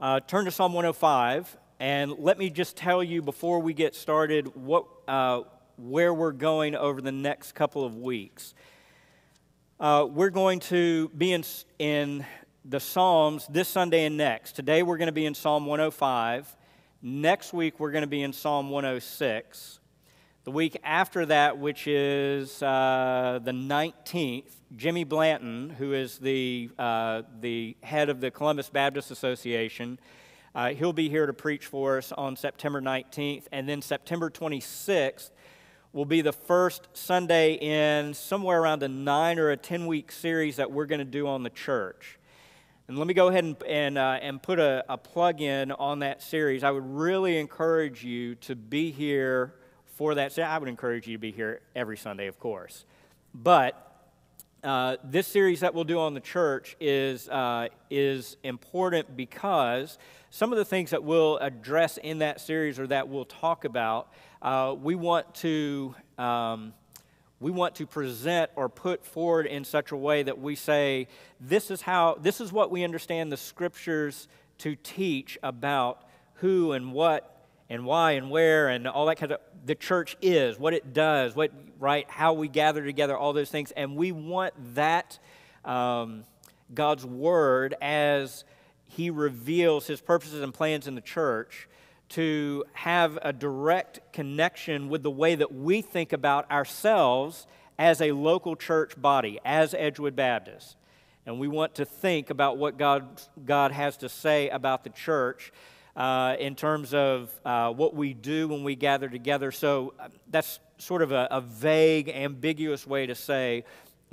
Uh, turn to Psalm 105, and let me just tell you before we get started what, uh, where we're going over the next couple of weeks. Uh, we're going to be in, in the Psalms this Sunday and next. Today we're going to be in Psalm 105. Next week we're going to be in Psalm 106. The week after that, which is uh, the 19th, Jimmy Blanton, who is the, uh, the head of the Columbus Baptist Association, uh, he'll be here to preach for us on September 19th. And then September 26th will be the first Sunday in somewhere around a nine or a 10 week series that we're going to do on the church. And let me go ahead and, and, uh, and put a, a plug in on that series. I would really encourage you to be here for that. I would encourage you to be here every Sunday, of course. But uh, this series that we'll do on the church is, uh, is important because some of the things that we'll address in that series or that we'll talk about, uh, we want to. Um, we want to present or put forward in such a way that we say this is how this is what we understand the scriptures to teach about who and what and why and where and all that kind of the church is, what it does, what right, how we gather together, all those things, and we want that um, God's word as He reveals His purposes and plans in the church to have a direct connection with the way that we think about ourselves as a local church body, as Edgewood Baptist. And we want to think about what God, God has to say about the church uh, in terms of uh, what we do when we gather together. So uh, that's sort of a, a, vague, ambiguous way to say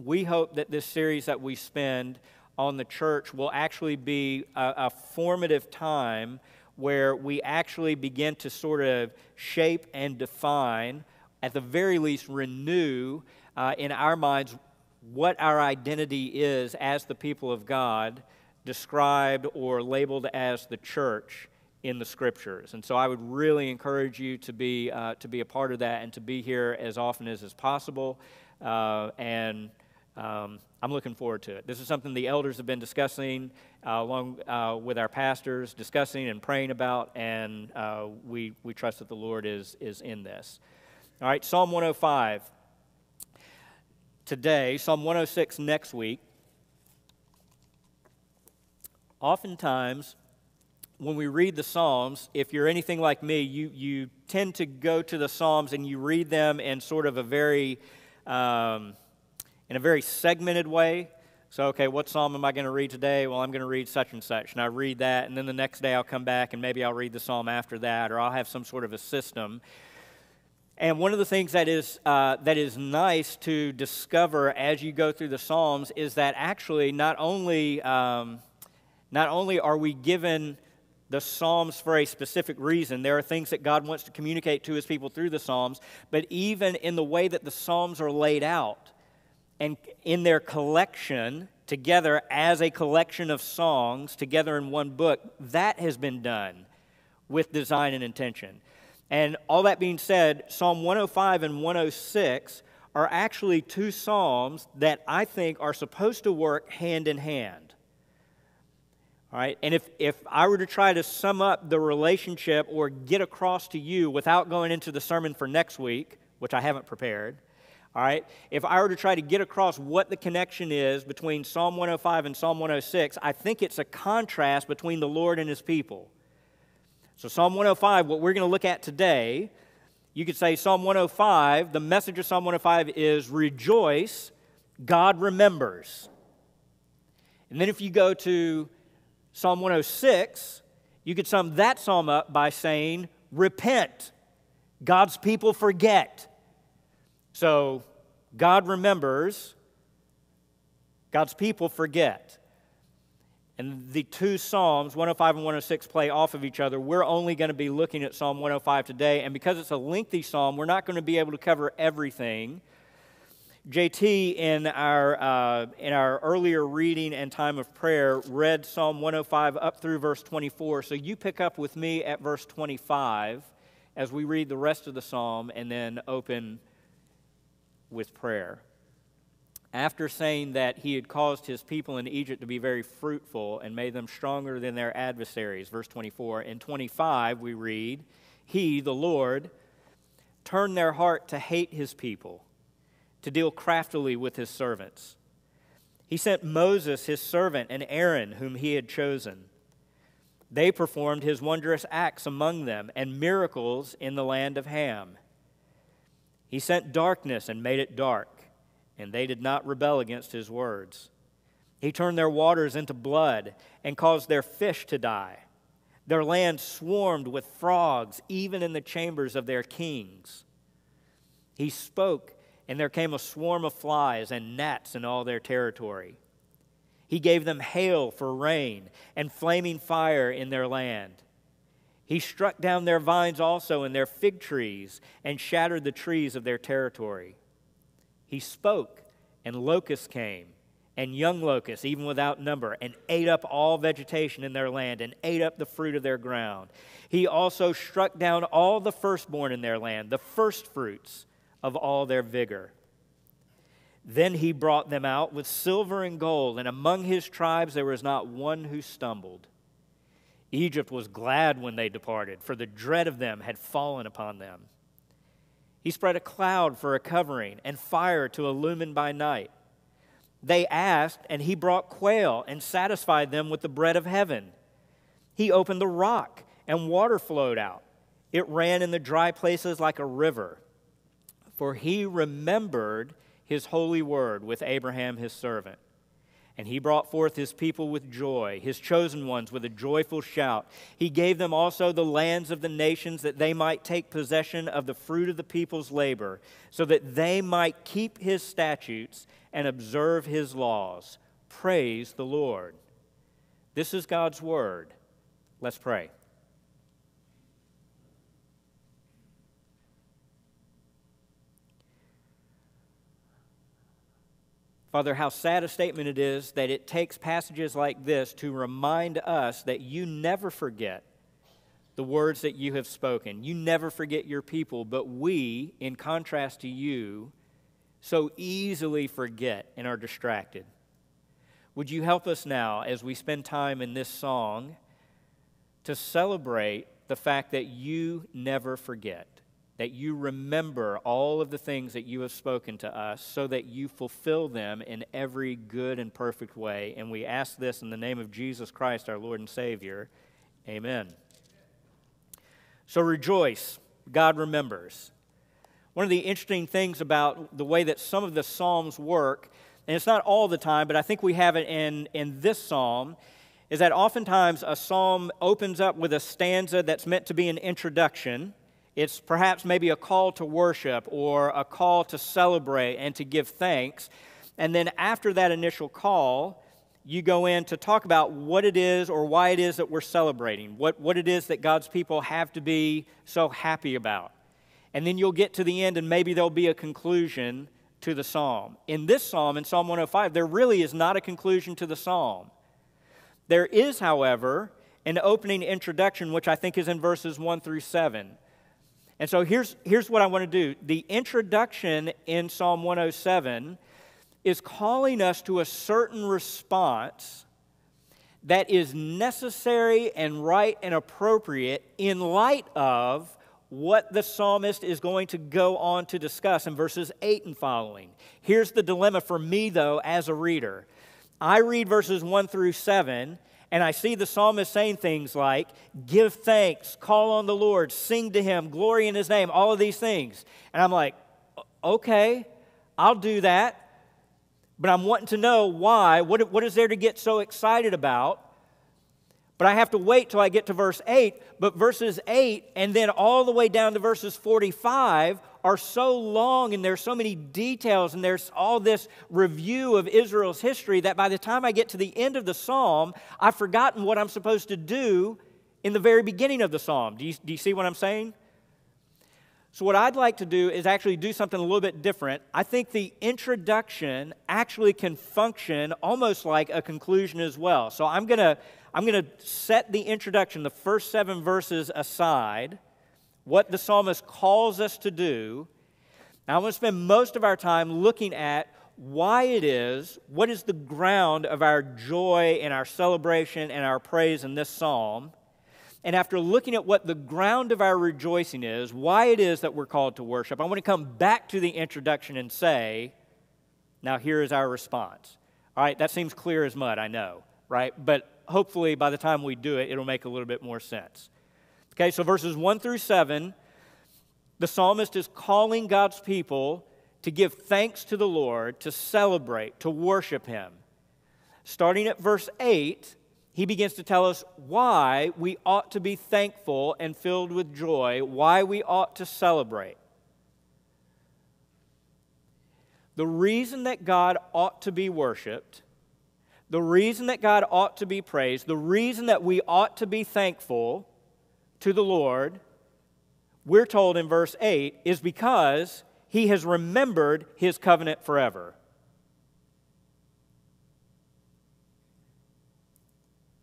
we hope that this series that we spend on the church will actually be a, a formative time where we actually begin to sort of shape and define, at the very least, renew uh, in our minds what our identity is as the people of God, described or labeled as the church in the scriptures. And so I would really encourage you to be, uh, to be a part of that and to be here as often as is possible. Uh, and um, I'm looking forward to it. This is something the elders have been discussing uh, along uh, with our pastors, discussing and praying about, and uh, we, we trust that the Lord is, is in this. All right, Psalm 105 today, Psalm 106 next week. Oftentimes, when we read the Psalms, if you're anything like me, you, you tend to go to the Psalms and you read them in sort of a very, um, in a very segmented way. So, okay, what psalm am I going to read today? Well, I'm going to read such and such. And I read that, and then the next day I'll come back and maybe I'll read the psalm after that, or I'll have some sort of a system. And one of the things that is, uh, that is nice to discover as you go through the Psalms is that actually not only, um, not only are we given the Psalms for a specific reason. There are things that God wants to communicate to his people through the Psalms, but even in the way that the Psalms are laid out and in their collection together as a collection of songs together in one book, that has been done with design and intention. And all that being said, Psalm 105 and 106 are actually two Psalms that I think are supposed to work hand in hand. All right, and if, if I were to try to sum up the relationship or get across to you without going into the sermon for next week, which I haven't prepared, all right, if I were to try to get across what the connection is between Psalm 105 and Psalm 106, I think it's a contrast between the Lord and his people. So, Psalm 105, what we're going to look at today, you could say Psalm 105, the message of Psalm 105 is rejoice, God remembers. And then if you go to Psalm 106, you could sum that psalm up by saying, Repent. God's people forget. So, God remembers, God's people forget. And the two Psalms, 105 and 106, play off of each other. We're only going to be looking at Psalm 105 today. And because it's a lengthy psalm, we're not going to be able to cover everything. JT, in our, uh, in our earlier reading and time of prayer, read Psalm 105 up through verse 24. So you pick up with me at verse 25 as we read the rest of the psalm and then open with prayer. after saying that he had caused his people in Egypt to be very fruitful and made them stronger than their adversaries, verse 24. In 25, we read, He, the Lord, turned their heart to hate his people, to deal craftily with his servants. He sent Moses, his servant, and Aaron, whom he had chosen. They performed his wondrous acts among them and miracles in the land of Ham. He sent darkness and made it dark and they did not rebel against his words. He turned their waters into blood and caused their fish to die. Their land swarmed with frogs, even in the chambers of their kings. He spoke, and there came a swarm of flies and gnats in all their territory. He gave them hail for rain and flaming fire in their land. He struck down their vines also and their fig trees and shattered the trees of their territory. He spoke, and locusts came, and young locusts, even without number, and ate up all vegetation in their land, and ate up the fruit of their ground. He also struck down all the firstborn in their land, the firstfruits of all their vigor. Then he brought them out with silver and gold, and among his tribes there was not one who stumbled. Egypt was glad when they departed, for the dread of them had fallen upon them. He spread a cloud for a covering and fire to illumine by night. They asked, and he brought quail and satisfied them with the bread of heaven. He opened the rock, and water flowed out. It ran in the dry places like a river. For he remembered his holy word with Abraham his servant. And he brought forth his people with joy, his chosen ones with a joyful shout. He gave them also the lands of the nations that they might take possession of the fruit of the people's labor, so that they might keep his statutes and observe his laws. Praise the Lord. This is God's word. Let's pray. Father, how sad a statement it is that it takes passages like this to remind us that you never forget the words that you have spoken. You never forget your people, but we, in contrast to you, so easily forget and are distracted. Would you help us now as we spend time in this song to celebrate the fact that you never forget? That you remember all of the things that you have spoken to us so that you fulfill them in every good and perfect way. And we ask this in the name of Jesus Christ, our Lord and Savior. Amen. So rejoice, God remembers. One of the interesting things about the way that some of the Psalms work, and it's not all the time, but I think we have it in, in this Psalm, is that oftentimes a psalm opens up with a stanza that's meant to be an introduction it's perhaps maybe a call to worship or a call to celebrate and to give thanks. And then after that initial call, you go in to talk about what it is or why it is that we're celebrating, what, what it is that God's people have to be so happy about. And then you'll get to the end, and maybe there'll be a conclusion to the psalm. In this psalm, in Psalm 105, there really is not a conclusion to the psalm. There is, however, an opening introduction, which I think is in verses 1 through 7. And so here's, here's what I want to do. The introduction in Psalm 107 is calling us to a certain response that is necessary and right and appropriate in light of what the psalmist is going to go on to discuss in verses 8 and following. Here's the dilemma for me, though, as a reader. I read verses 1 through 7, and I see the psalmist saying things like, Give thanks, call on the Lord, sing to him, glory in his name, all of these things. And I'm like, Okay, I'll do that. But I'm wanting to know why. What, what is there to get so excited about? But I have to wait till I get to verse 8. But verses 8 and then all the way down to verses 45 are so long and there's so many details and there's all this review of Israel's history that by the time I get to the end of the psalm, I've forgotten what I'm supposed to do in the very beginning of the psalm. Do you, do you see what I'm saying? So, what I'd like to do is actually do something a little bit different. I think the introduction actually can function almost like a conclusion as well. So, I'm going to I'm going to set the introduction, the first seven verses aside, what the psalmist calls us to do. I want to spend most of our time looking at why it is, what is the ground of our joy and our celebration and our praise in this psalm. And after looking at what the ground of our rejoicing is, why it is that we're called to worship, I want to come back to the introduction and say, now here is our response. All right, that seems clear as mud, I know, right? But hopefully by the time we do it, it'll make a little bit more sense. Okay, so verses 1 through 7, the psalmist is calling God's people to give thanks to the Lord, to celebrate, to worship Him. Starting at verse 8, he begins to tell us why we ought to be thankful and filled with joy, why we ought to celebrate. The reason that God ought to be worshiped, the reason that God ought to be praised, the reason that we ought to be thankful to the Lord, we're told in verse 8, is because he has remembered his covenant forever.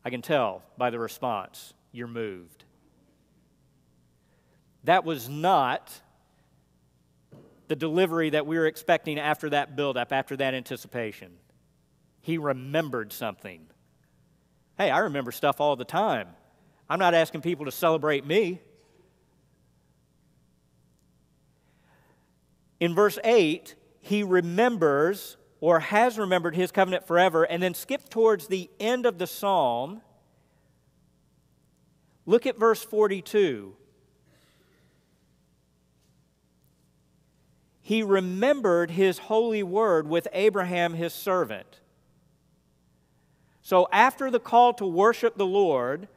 I can tell by the response, you're moved. That was not the delivery that we were expecting after that buildup, after that anticipation. He remembered something. Hey, I remember stuff all the time. I'm not asking people to celebrate me. In verse 8, he remembers or has remembered his covenant forever, and then skip towards the end of the psalm. Look at verse 42. He remembered his holy word with Abraham, his servant. So, after the call to worship the Lord,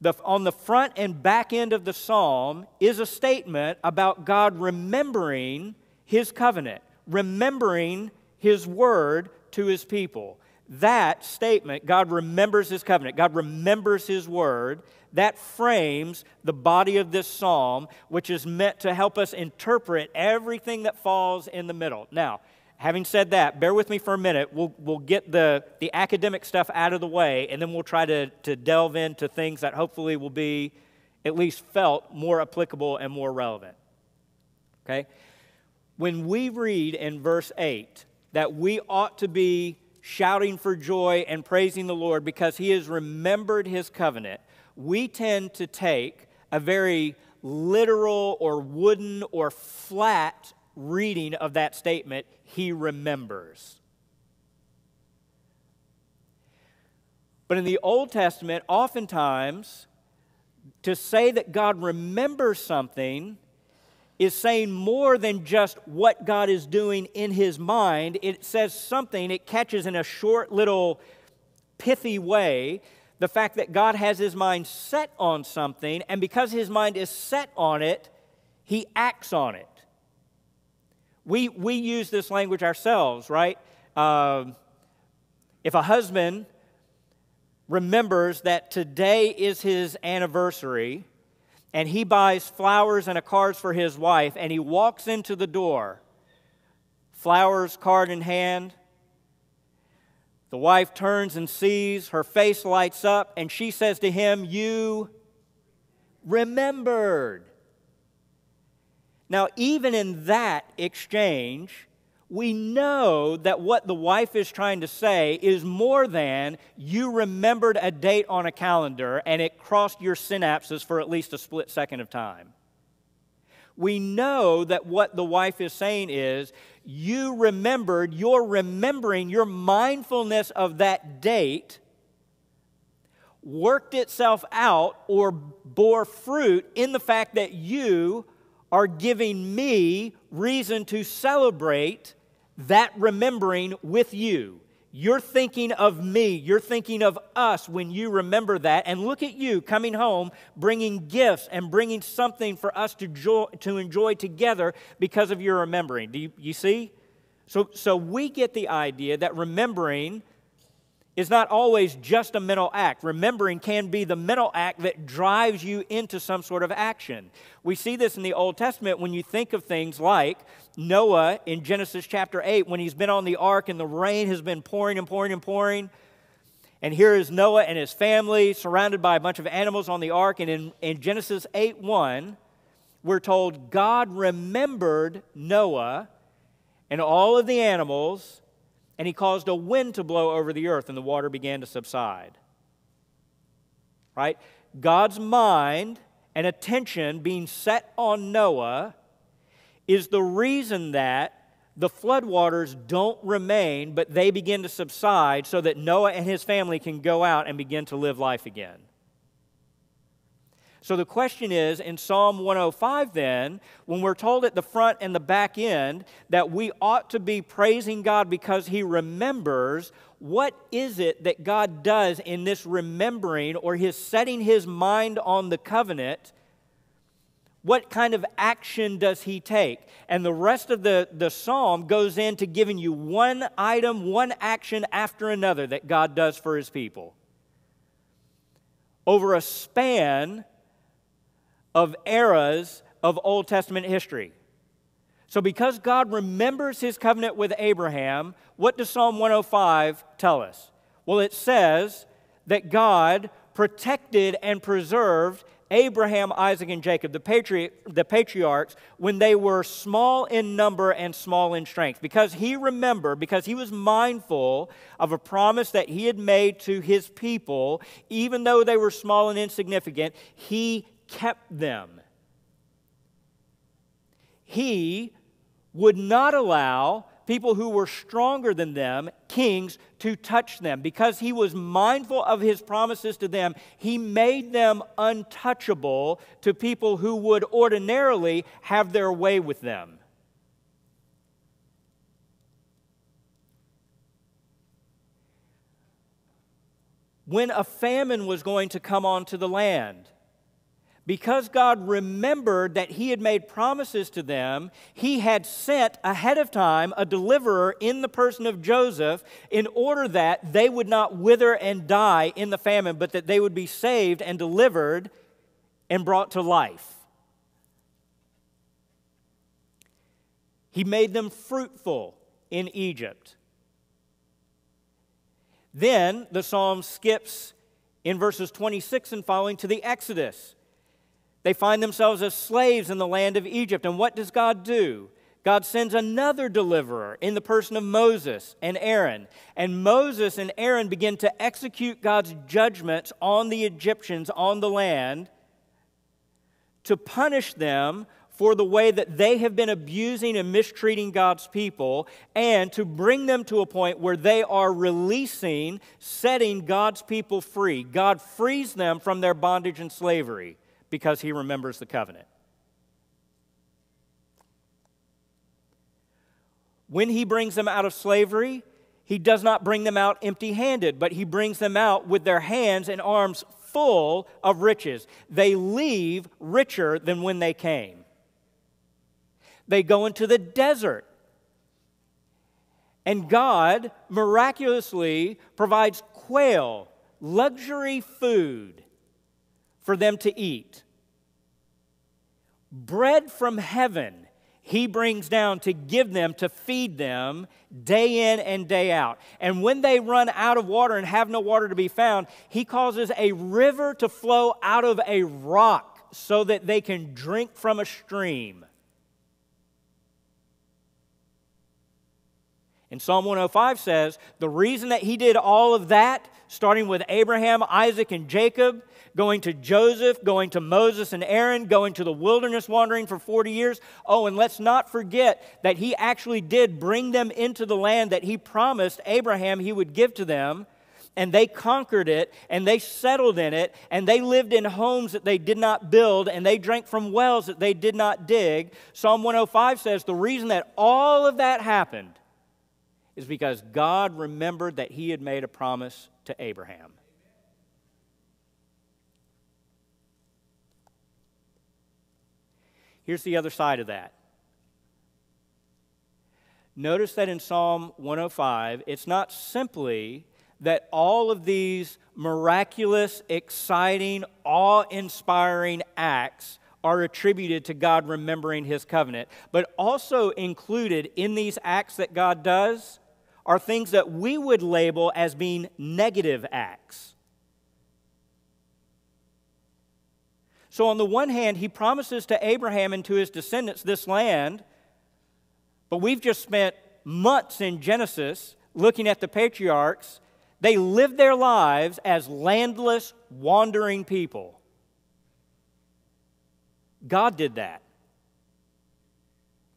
the, on the front and back end of the psalm is a statement about God remembering his covenant, remembering his word to his people. That statement, God remembers his covenant, God remembers his word, that frames the body of this psalm, which is meant to help us interpret everything that falls in the middle. Now, having said that, bear with me for a minute. We'll, we'll get the, the academic stuff out of the way, and then we'll try to, to delve into things that hopefully will be at least felt more applicable and more relevant. Okay? When we read in verse 8, that we ought to be shouting for joy and praising the Lord because he has remembered his covenant, we tend to take a very literal or wooden or flat reading of that statement, he remembers. But in the Old Testament, oftentimes, to say that God remembers something is saying more than just what God is doing in his mind. It says something, it catches in a short little pithy way the fact that God has his mind set on something, and because his mind is set on it, he acts on it. We, we use this language ourselves, right? Uh, if a husband remembers that today is his anniversary, and he buys flowers and a card for his wife, and he walks into the door, flowers, card in hand. The wife turns and sees, her face lights up, and she says to him, You remembered. Now, even in that exchange, we know that what the wife is trying to say is more than you remembered a date on a calendar and it crossed your synapses for at least a split second of time. We know that what the wife is saying is you remembered, you're remembering, your mindfulness of that date worked itself out or bore fruit in the fact that you are giving me reason to celebrate that remembering with you. You're thinking of me. You're thinking of us when you remember that. And look at you coming home, bringing gifts and bringing something for us to, to enjoy together because of your remembering. Do you, you see? So, so we get the idea that remembering is not always just a mental act. Remembering can be the mental act that drives you into some sort of action. We see this in the Old Testament when you think of things like Noah in Genesis chapter 8, when he's been on the ark and the rain has been pouring and pouring and pouring. And here is Noah and his family surrounded by a bunch of animals on the ark. And in, in Genesis 8 1, we're told God remembered Noah and all of the animals, and he caused a wind to blow over the earth, and the water began to subside. Right? God's mind and attention being set on Noah is the reason that the floodwaters don't remain, but they begin to subside so that Noah and his family can go out and begin to live life again. So the question is in Psalm 105, then, when we're told at the front and the back end that we ought to be praising God because He remembers, what is it that God does in this remembering or His setting His mind on the covenant? What kind of action does He take? And the rest of the, the psalm goes into giving you one item, one action after another that God does for His people. Over a span of eras of Old Testament history. So, because God remembers his covenant with Abraham, what does Psalm 105 tell us? Well, it says that God protected and preserved Abraham, Isaac, and Jacob, the, patri- the patriarchs, when they were small in number and small in strength. Because he remembered, because he was mindful of a promise that he had made to his people, even though they were small and insignificant, he kept them. He would not allow people who were stronger than them, kings, to touch them. Because he was mindful of his promises to them, he made them untouchable to people who would ordinarily have their way with them. When a famine was going to come onto the land, because God remembered that He had made promises to them, He had sent ahead of time a deliverer in the person of Joseph in order that they would not wither and die in the famine, but that they would be saved and delivered and brought to life. He made them fruitful in Egypt. Then the psalm skips in verses 26 and following to the Exodus they find themselves as slaves in the land of Egypt. And what does God do? God sends another deliverer in the person of Moses and Aaron. And Moses and Aaron begin to execute God's judgments on the Egyptians on the land to punish them for the way that they have been abusing and mistreating God's people and to bring them to a point where they are releasing, setting God's people free. God frees them from their bondage and slavery because he remembers the covenant. When he brings them out of slavery, he does not bring them out empty handed, but he brings them out with their hands and arms full of riches. They leave richer than when they came. They go into the desert. And God miraculously provides quail, luxury food for them to eat. Bread from heaven he brings down to give them, to feed them day in and day out. And when they run out of water and have no water to be found, he causes a river to flow out of a rock so that they can drink from a stream. And Psalm 105 says the reason that he did all of that, starting with Abraham, Isaac, and Jacob, going to Joseph, going to Moses and Aaron, going to the wilderness wandering for 40 years. Oh, and let's not forget that he actually did bring them into the land that he promised Abraham he would give to them. And they conquered it, and they settled in it, and they lived in homes that they did not build, and they drank from wells that they did not dig. Psalm 105 says the reason that all of that happened is because God remembered that he had made a promise to Abraham. Here's the other side of that. Notice that in Psalm 105, it's not simply that all of these miraculous, exciting, awe inspiring acts are attributed to God remembering his covenant, but also included in these acts that God does are things that we would label as being negative acts. So, on the one hand, he promises to Abraham and to his descendants this land, But we've just spent months in Genesis looking at the patriarchs. They lived their lives as landless, wandering people. God did that.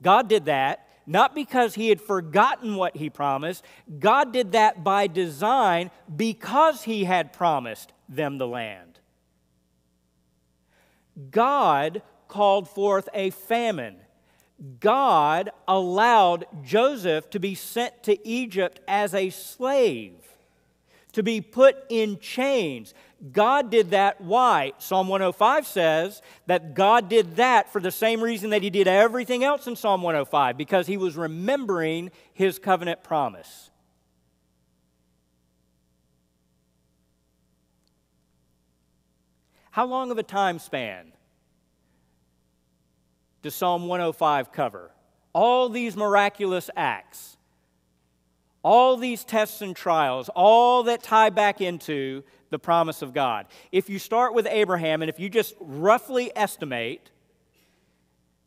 God did that not because he had forgotten what he promised. God did that by design because he had promised them the land. God called forth a famine. God allowed Joseph to be sent to Egypt as a slave, to be put in chains. God did that. Why? Psalm 105 says that God did that for the same reason that He did everything else in Psalm 105, because He was remembering His covenant promise. How long of a time span does Psalm 105 cover? All these miraculous acts, all these tests and trials, all that tie back into the promise of God. If you start with Abraham, and if you just roughly estimate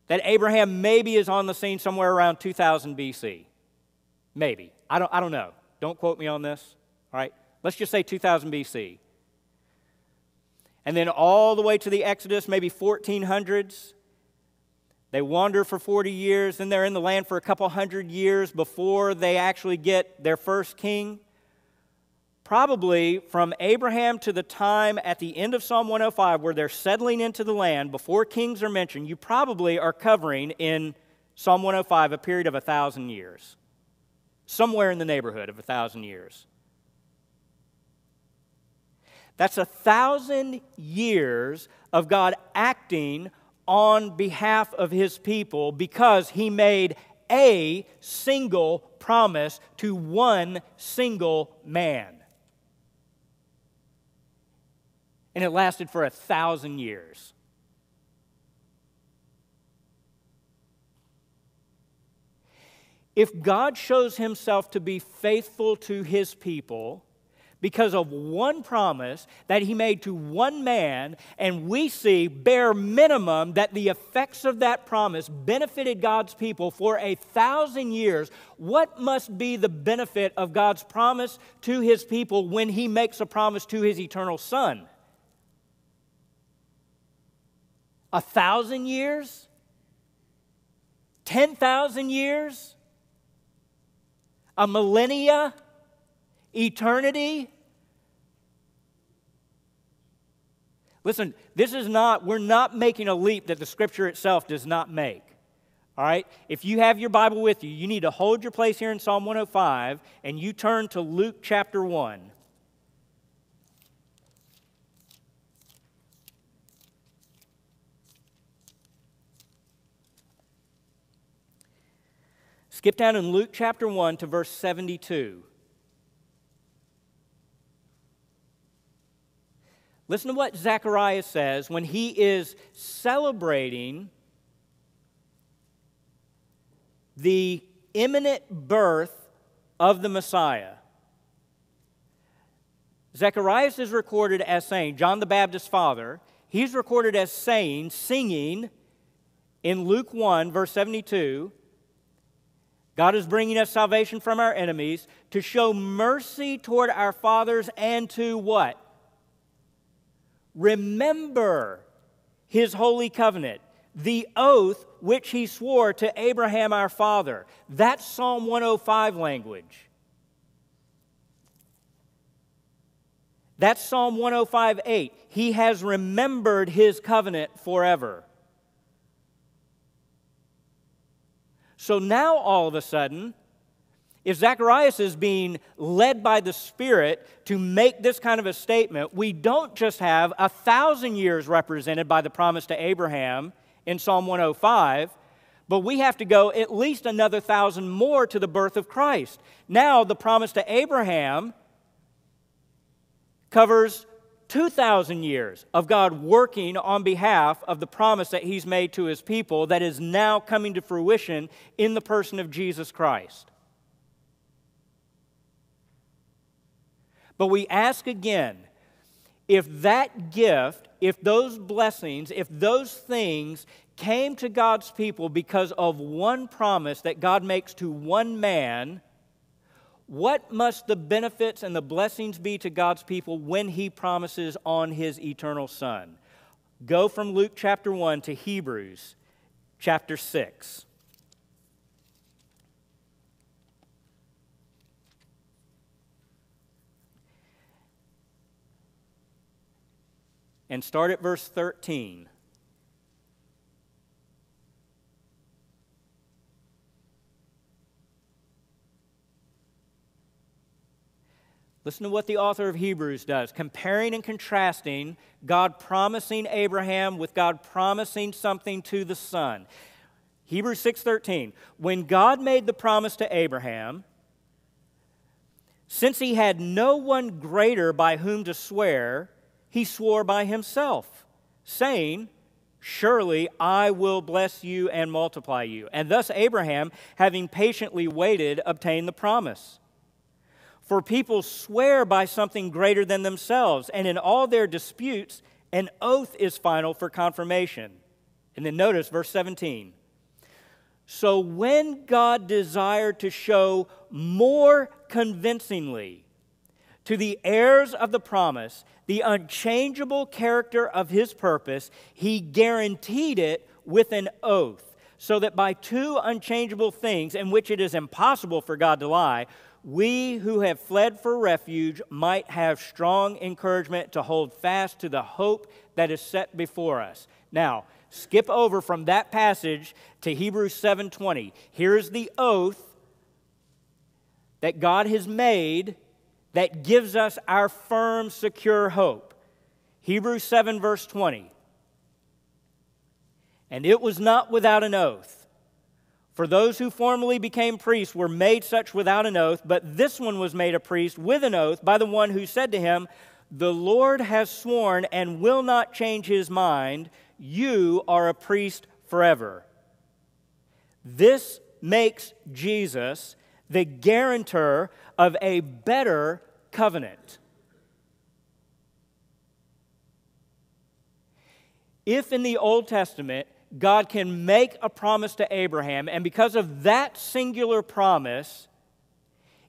that Abraham maybe is on the scene somewhere around 2000 BC, maybe. I don't, I don't know. Don't quote me on this. All right? Let's just say 2000 BC. And then all the way to the Exodus, maybe 1400s. They wander for 40 years, then they're in the land for a couple hundred years before they actually get their first king probably from Abraham to the time at the end of Psalm 105 where they're settling into the land before kings are mentioned, you probably are covering in Psalm 105 a period of a thousand years. Somewhere in the neighborhood of a thousand years. That's a thousand years of God acting on behalf of his people because he made a single promise to one single man. and it lasted for a thousand years. If God shows himself to be faithful to his people because of one promise that he made to one man, and we see bare minimum that the effects of that promise benefited God's people for a thousand years, what must be the benefit of God's promise to his people when he makes a promise to his eternal Son? A thousand years? 10,000 years? A millennia? Eternity? Listen, this is not, we're not making a leap that the scripture itself does not make. All right? If you have your Bible with you, you need to hold your place here in Psalm 105 and you turn to Luke chapter 1. Skip down in Luke chapter 1 to verse 72. Listen to what Zechariah says when he is celebrating the imminent birth of the Messiah. Zechariah is recorded as saying, John the Baptist's father, he's recorded as saying, singing in Luke 1, verse 72, God is bringing us salvation from our enemies to show mercy toward our fathers and to what? Remember his holy covenant, the oath which he swore to Abraham our father. That's Psalm 105 language. That's Psalm 105 8. He has remembered his covenant forever. So now all of a sudden, if Zacharias is being led by the Spirit to make this kind of a statement, we don't just have a thousand years represented by the promise to Abraham in Psalm 105, but we have to go at least another thousand more to the birth of Christ. Now, the promise to Abraham covers 2,000 years of God working on behalf of the promise that He's made to His people that is now coming to fruition in the person of Jesus Christ. But we ask again if that gift, if those blessings, if those things came to God's people because of one promise that God makes to one man, what must the benefits and the blessings be to God's people when he promises on his eternal Son? Go from Luke chapter 1 to Hebrews chapter 6. And start at verse 13. Listen to what the author of Hebrews does, comparing and contrasting God promising Abraham with God promising something to the son. Hebrews 6:13. When God made the promise to Abraham, since he had no one greater by whom to swear, he swore by himself, saying, Surely I will bless you and multiply you. And thus Abraham, having patiently waited, obtained the promise. For people swear by something greater than themselves, and in all their disputes, an oath is final for confirmation. And then notice verse 17. So when God desired to show more convincingly to the heirs of the promise the unchangeable character of his purpose, he guaranteed it with an oath, so that by two unchangeable things in which it is impossible for God to lie, we who have fled for refuge might have strong encouragement to hold fast to the hope that is set before us. Now, skip over from that passage to Hebrews 7:20. Here's the oath that God has made that gives us our firm secure hope. Hebrews 7 verse 20. And it was not without an oath for those who formerly became priests were made such without an oath, but this one was made a priest with an oath by the one who said to him, The Lord has sworn and will not change his mind. You are a priest forever. This makes Jesus the guarantor of a better covenant. If in the Old Testament God can make a promise to Abraham, and because of that singular promise,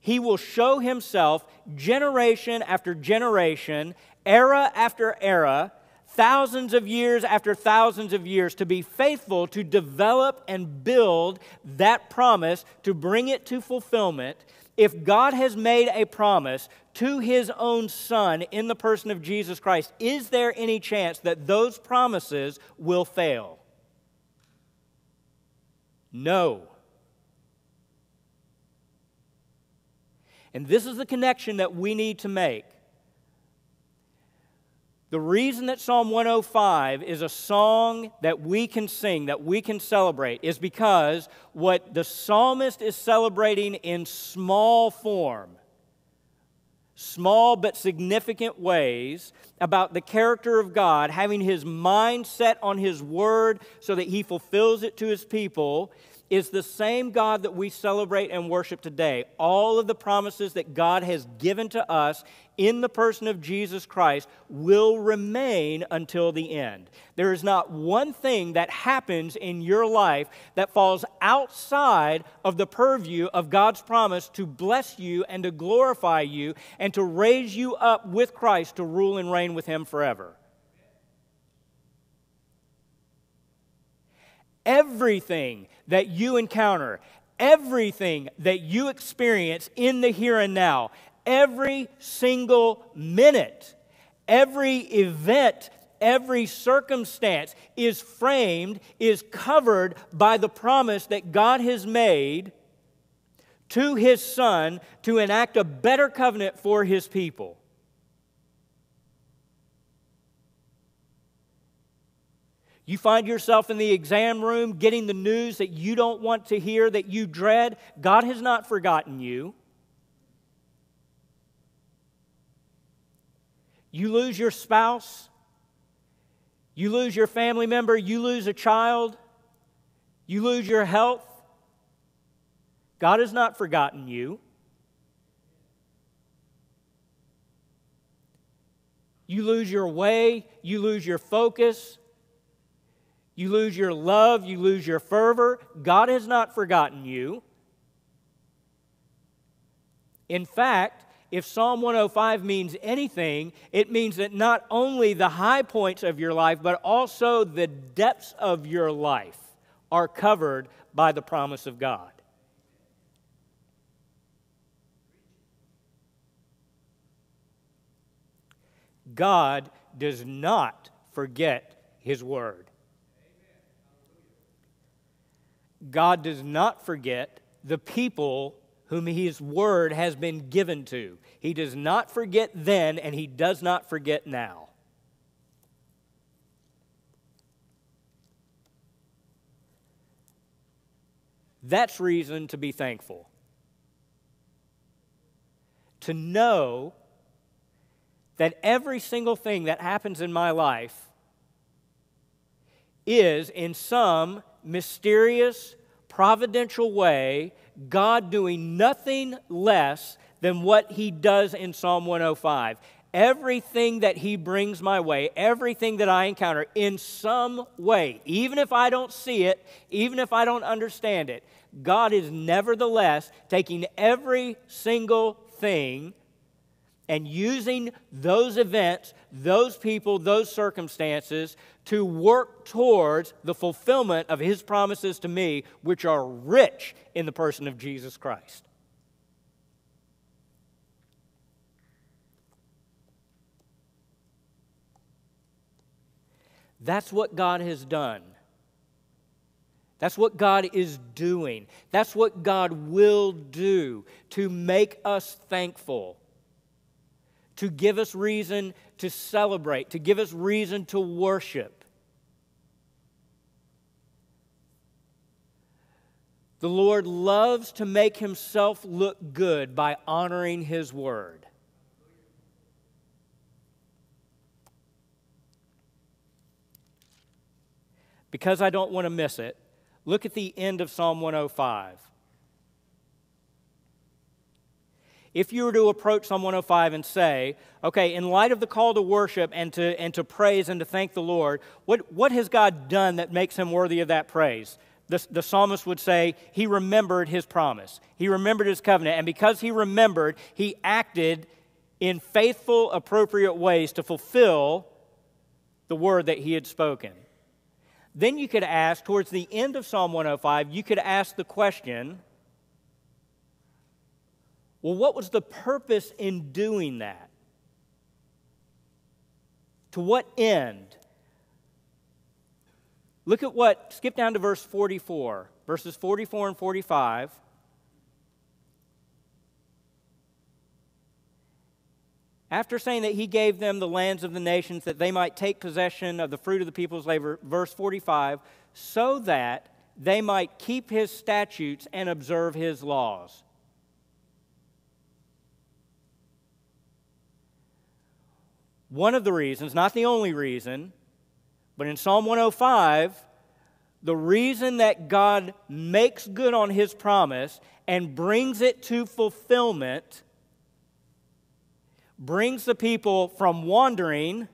he will show himself generation after generation, era after era, thousands of years after thousands of years to be faithful to develop and build that promise to bring it to fulfillment. If God has made a promise to his own son in the person of Jesus Christ, is there any chance that those promises will fail? No. And this is the connection that we need to make. The reason that Psalm 105 is a song that we can sing, that we can celebrate, is because what the psalmist is celebrating in small form, small but significant ways, about the character of God, having his mind set on his word so that he fulfills it to his people, is the same God that we celebrate and worship today. All of the promises that God has given to us in the person of Jesus Christ will remain until the end. There is not one thing that happens in your life that falls outside of the purview of God's promise to bless you and to glorify you and to raise you up with Christ to rule and reign with Him forever. Everything that you encounter, everything that you experience in the here and now, every single minute, every event, every circumstance is framed, is covered by the promise that God has made to his son to enact a better covenant for his people. You find yourself in the exam room getting the news that you don't want to hear, that you dread. God has not forgotten you. You lose your spouse. You lose your family member. You lose a child. You lose your health. God has not forgotten you. You lose your way. You lose your focus. You lose your love, you lose your fervor. God has not forgotten you. In fact, if Psalm 105 means anything, it means that not only the high points of your life, but also the depths of your life are covered by the promise of God. God does not forget his word. God does not forget the people whom his word has been given to. He does not forget then, and he does not forget now. That's reason to be thankful. To know that every single thing that happens in my life is, in some mysterious, providential way, God doing nothing less than what He does in Psalm 105. Everything that He brings my way, everything that I encounter in some way, even if I don't see it, even if I don't understand it, God is nevertheless taking every single thing and using those events, those people, those circumstances to work towards the fulfillment of His promises to me, which are rich in the person of Jesus Christ. That's what God has done. That's what God is doing. That's what God will do to make us thankful to give us reason to celebrate, to give us reason to worship. The Lord loves to make himself look good by honoring his word. Because I don't want to miss it, look at the end of Psalm 105. If you were to approach Psalm 105 and say, okay, in light of the call to worship and to, and to praise and to thank the Lord, what, what has God done that makes him worthy of that praise? The, the psalmist would say, he remembered his promise. He remembered his covenant. And because he remembered, he acted in faithful, appropriate ways to fulfill the word that he had spoken. Then you could ask, towards the end of Psalm 105, you could ask the question, well, what was the purpose in doing that? To what end? Look at what, skip down to verse 44, verses 44 and 45. After saying that he gave them the lands of the nations that they might take possession of the fruit of the people's labor, verse 45, so that they might keep his statutes and observe his laws. One of the reasons, not the only reason, but in Psalm 105, the reason that God makes good on his promise and brings it to fulfillment brings the people from wandering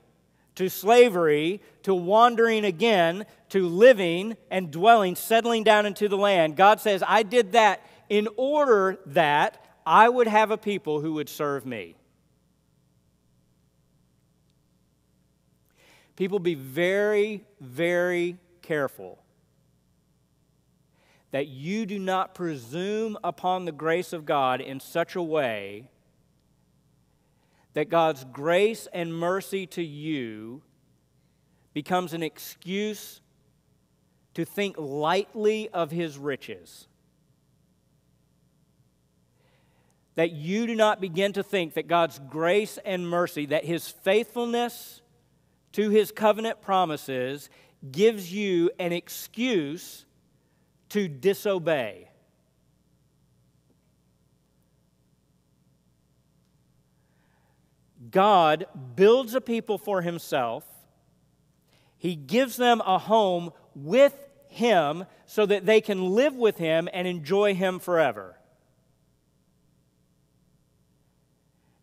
to slavery to wandering again to living and dwelling, settling down into the land. God says, I did that in order that I would have a people who would serve me. People be very, very careful that you do not presume upon the grace of God in such a way that God's grace and mercy to you becomes an excuse to think lightly of his riches. That you do not begin to think that God's grace and mercy, that his faithfulness, to his covenant promises gives you an excuse to disobey. God builds a people for himself. He gives them a home with him so that they can live with him and enjoy him forever.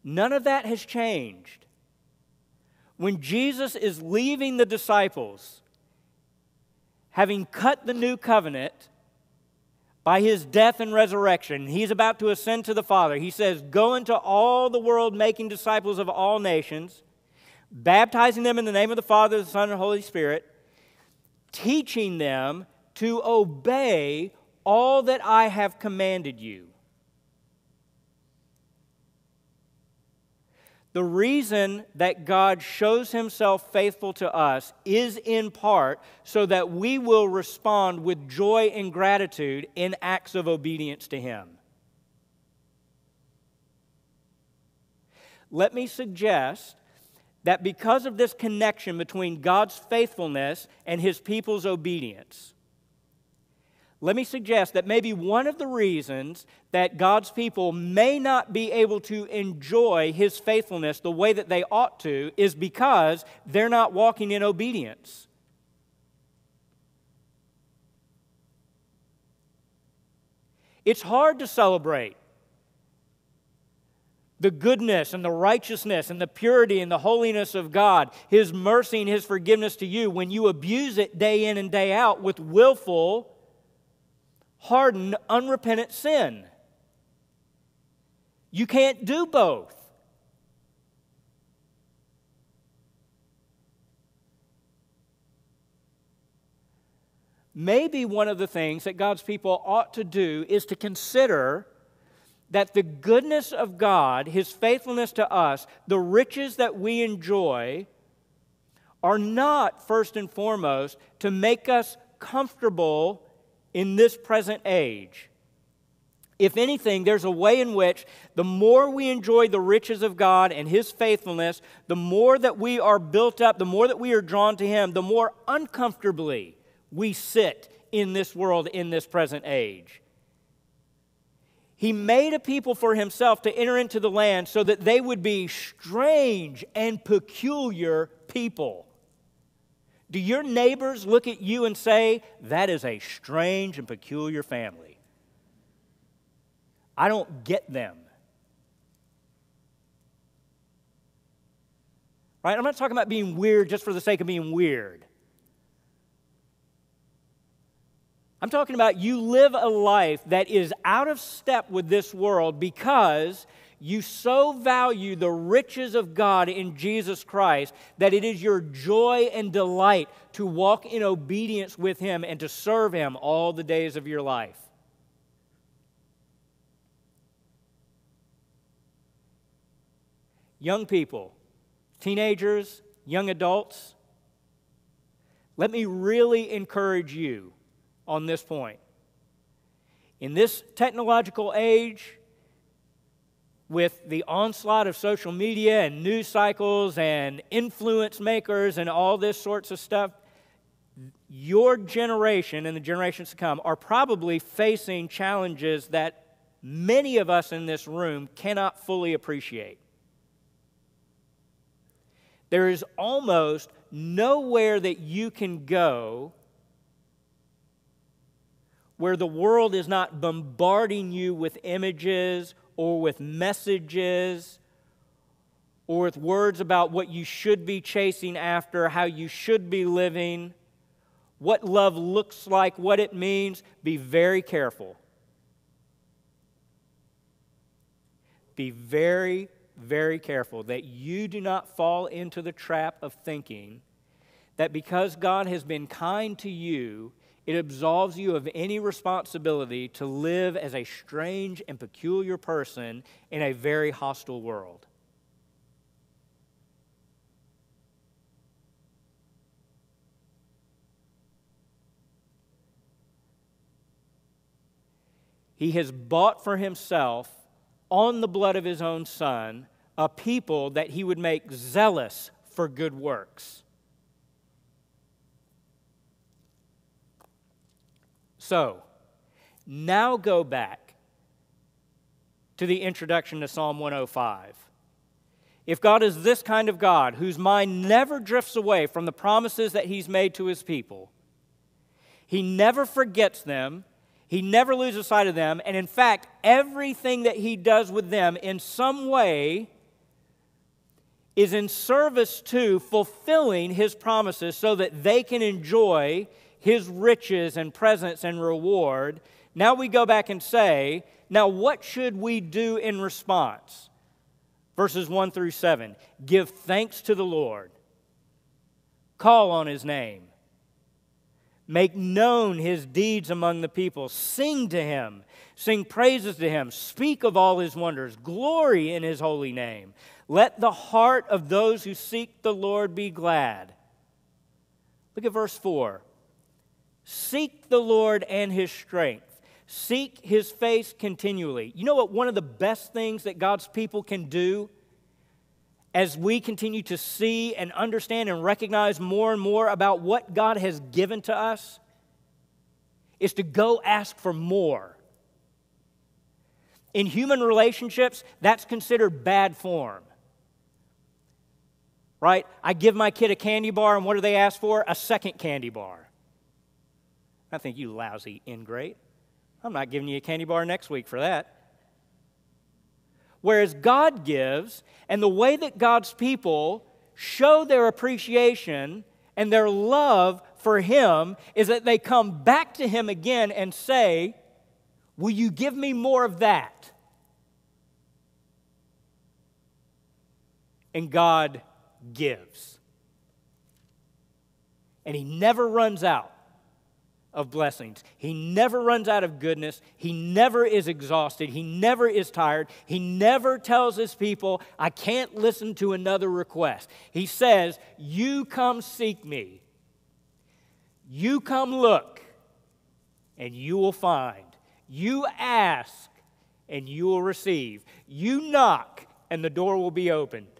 None of that has changed when Jesus is leaving the disciples, having cut the new covenant by his death and resurrection, he's about to ascend to the Father. He says, Go into all the world, making disciples of all nations, baptizing them in the name of the Father, the Son, and the Holy Spirit, teaching them to obey all that I have commanded you. The reason that God shows himself faithful to us is in part so that we will respond with joy and gratitude in acts of obedience to him. Let me suggest that because of this connection between God's faithfulness and his people's obedience, let me suggest that maybe one of the reasons that God's people may not be able to enjoy His faithfulness the way that they ought to is because they're not walking in obedience. It's hard to celebrate the goodness and the righteousness and the purity and the holiness of God, His mercy and His forgiveness to you when you abuse it day in and day out with willful hardened, unrepentant sin. You can't do both. Maybe one of the things that God's people ought to do is to consider that the goodness of God, His faithfulness to us, the riches that we enjoy, are not first and foremost to make us comfortable in this present age. If anything, there's a way in which the more we enjoy the riches of God and His faithfulness, the more that we are built up, the more that we are drawn to Him, the more uncomfortably we sit in this world in this present age. He made a people for Himself to enter into the land so that they would be strange and peculiar people. Do your neighbors look at you and say, That is a strange and peculiar family? I don't get them. Right? I'm not talking about being weird just for the sake of being weird. I'm talking about you live a life that is out of step with this world because you so value the riches of God in Jesus Christ that it is your joy and delight to walk in obedience with Him and to serve Him all the days of your life. Young people, teenagers, young adults, let me really encourage you on this point. In this technological age, with the onslaught of social media and news cycles and influence makers and all this sorts of stuff, your generation and the generations to come are probably facing challenges that many of us in this room cannot fully appreciate. There is almost nowhere that you can go where the world is not bombarding you with images or with messages or with words about what you should be chasing after, how you should be living, what love looks like, what it means, be very careful. Be very, very careful that you do not fall into the trap of thinking that because God has been kind to you, it absolves you of any responsibility to live as a strange and peculiar person in a very hostile world. He has bought for himself, on the blood of his own Son, a people that he would make zealous for good works. So, now go back to the introduction to Psalm 105. If God is this kind of God, whose mind never drifts away from the promises that He's made to His people, He never forgets them, He never loses sight of them, and in fact, everything that He does with them in some way is in service to fulfilling His promises so that they can enjoy his riches and presence and reward. Now we go back and say, now what should we do in response? Verses 1 through 7 Give thanks to the Lord, call on his name, make known his deeds among the people, sing to him, sing praises to him, speak of all his wonders, glory in his holy name. Let the heart of those who seek the Lord be glad. Look at verse 4. Seek the Lord and his strength. Seek his face continually. You know what? One of the best things that God's people can do as we continue to see and understand and recognize more and more about what God has given to us is to go ask for more. In human relationships, that's considered bad form. Right? I give my kid a candy bar, and what do they ask for? A second candy bar. I think you lousy ingrate. I'm not giving you a candy bar next week for that. Whereas God gives, and the way that God's people show their appreciation and their love for Him is that they come back to Him again and say, Will you give me more of that? And God gives. And He never runs out of blessings. He never runs out of goodness. He never is exhausted. He never is tired. He never tells his people, I can't listen to another request. He says, You come seek me. You come look, and you will find. You ask, and you will receive. You knock, and the door will be opened.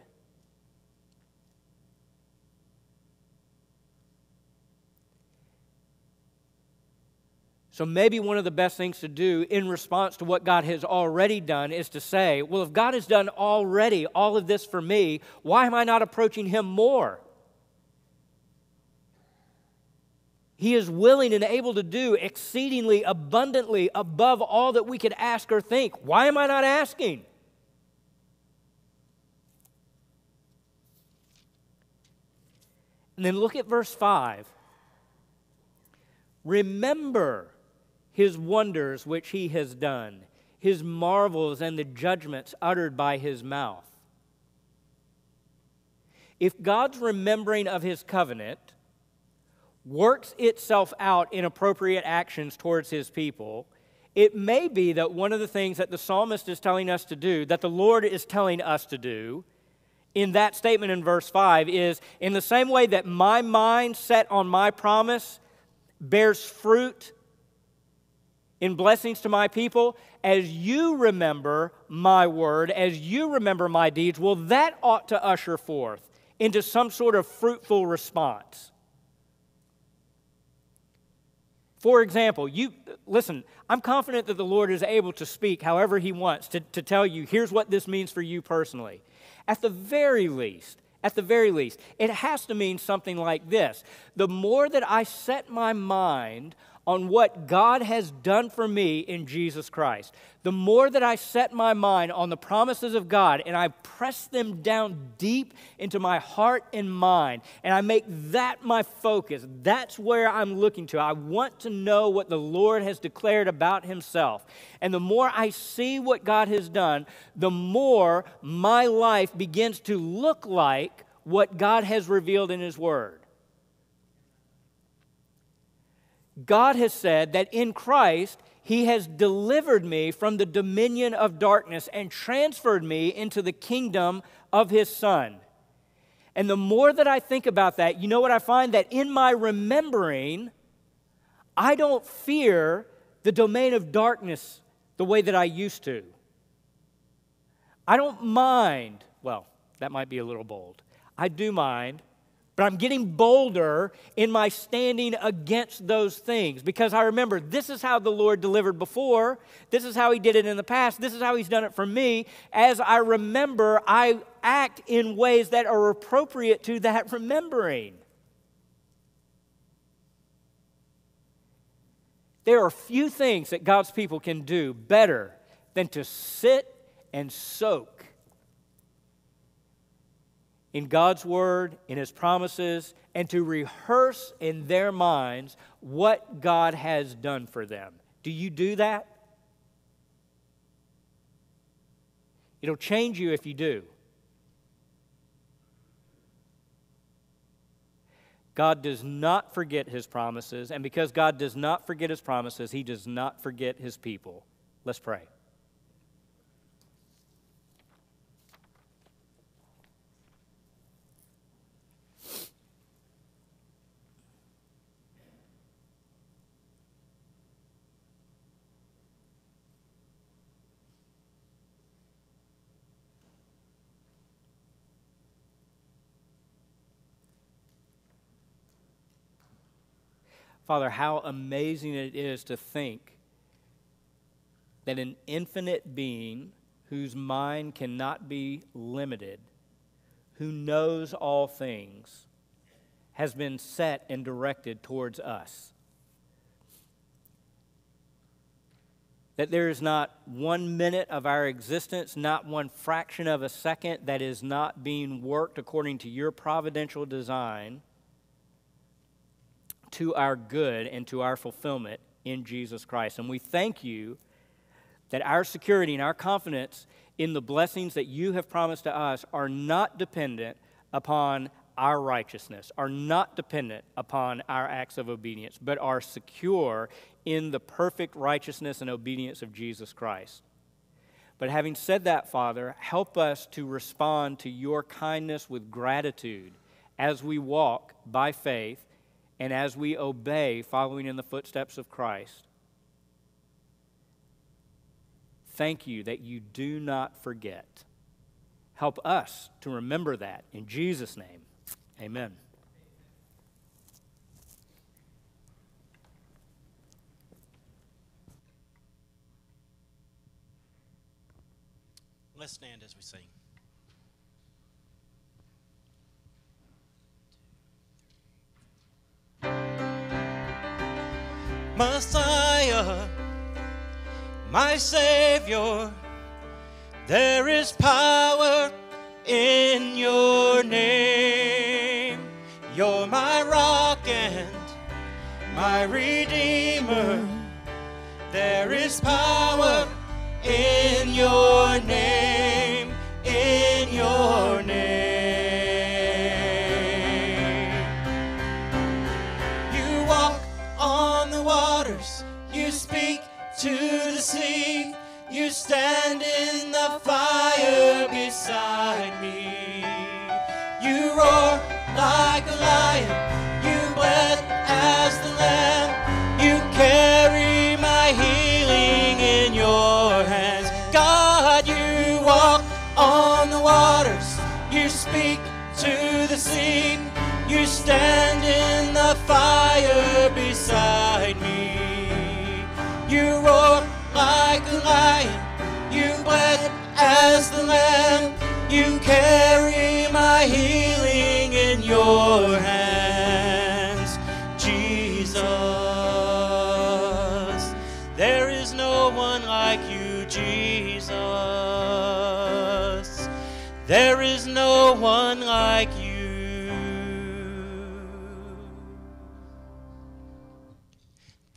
So maybe one of the best things to do in response to what God has already done is to say, well, if God has done already all of this for me, why am I not approaching Him more? He is willing and able to do exceedingly abundantly above all that we could ask or think. Why am I not asking? And then look at verse 5. Remember his wonders which he has done, his marvels and the judgments uttered by his mouth. If God's remembering of his covenant works itself out in appropriate actions towards his people, it may be that one of the things that the psalmist is telling us to do, that the Lord is telling us to do, in that statement in verse 5 is in the same way that my mind set on my promise bears fruit in blessings to my people, as you remember my word, as you remember my deeds, well, that ought to usher forth into some sort of fruitful response. For example, you listen, I'm confident that the Lord is able to speak however He wants to, to tell you, here's what this means for you personally. At the very least, at the very least, it has to mean something like this The more that I set my mind on what God has done for me in Jesus Christ, the more that I set my mind on the promises of God and I press them down deep into my heart and mind, and I make that my focus, that's where I'm looking to. I want to know what the Lord has declared about Himself. And the more I see what God has done, the more my life begins to look like what God has revealed in His Word. God has said that in Christ, He has delivered me from the dominion of darkness and transferred me into the kingdom of His Son. And the more that I think about that, you know what I find? That in my remembering, I don't fear the domain of darkness the way that I used to. I don't mind, well, that might be a little bold. I do mind but I'm getting bolder in my standing against those things because I remember this is how the Lord delivered before. This is how He did it in the past. This is how He's done it for me. As I remember, I act in ways that are appropriate to that remembering. There are few things that God's people can do better than to sit and soak in God's Word, in His promises, and to rehearse in their minds what God has done for them. Do you do that? It'll change you if you do. God does not forget his promises, and because God does not forget his promises, he does not forget his people. Let's pray. Father, how amazing it is to think that an infinite being whose mind cannot be limited, who knows all things, has been set and directed towards us. That there is not one minute of our existence, not one fraction of a second that is not being worked according to your providential design to our good and to our fulfillment in Jesus Christ. And we thank you that our security and our confidence in the blessings that you have promised to us are not dependent upon our righteousness, are not dependent upon our acts of obedience, but are secure in the perfect righteousness and obedience of Jesus Christ. But having said that, Father, help us to respond to your kindness with gratitude as we walk by faith and as we obey, following in the footsteps of Christ. Thank you that you do not forget. Help us to remember that. In Jesus' name, amen. Let's stand as we sing. Messiah, my Savior, there is power in your name. You're my rock and my Redeemer. There is power in your name, stand in the fire beside me. You roar like a lion, you bled as the lamb, you carry my healing in your hands,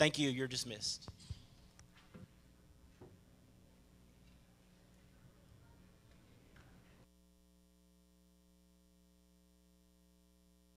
Thank you. You're dismissed.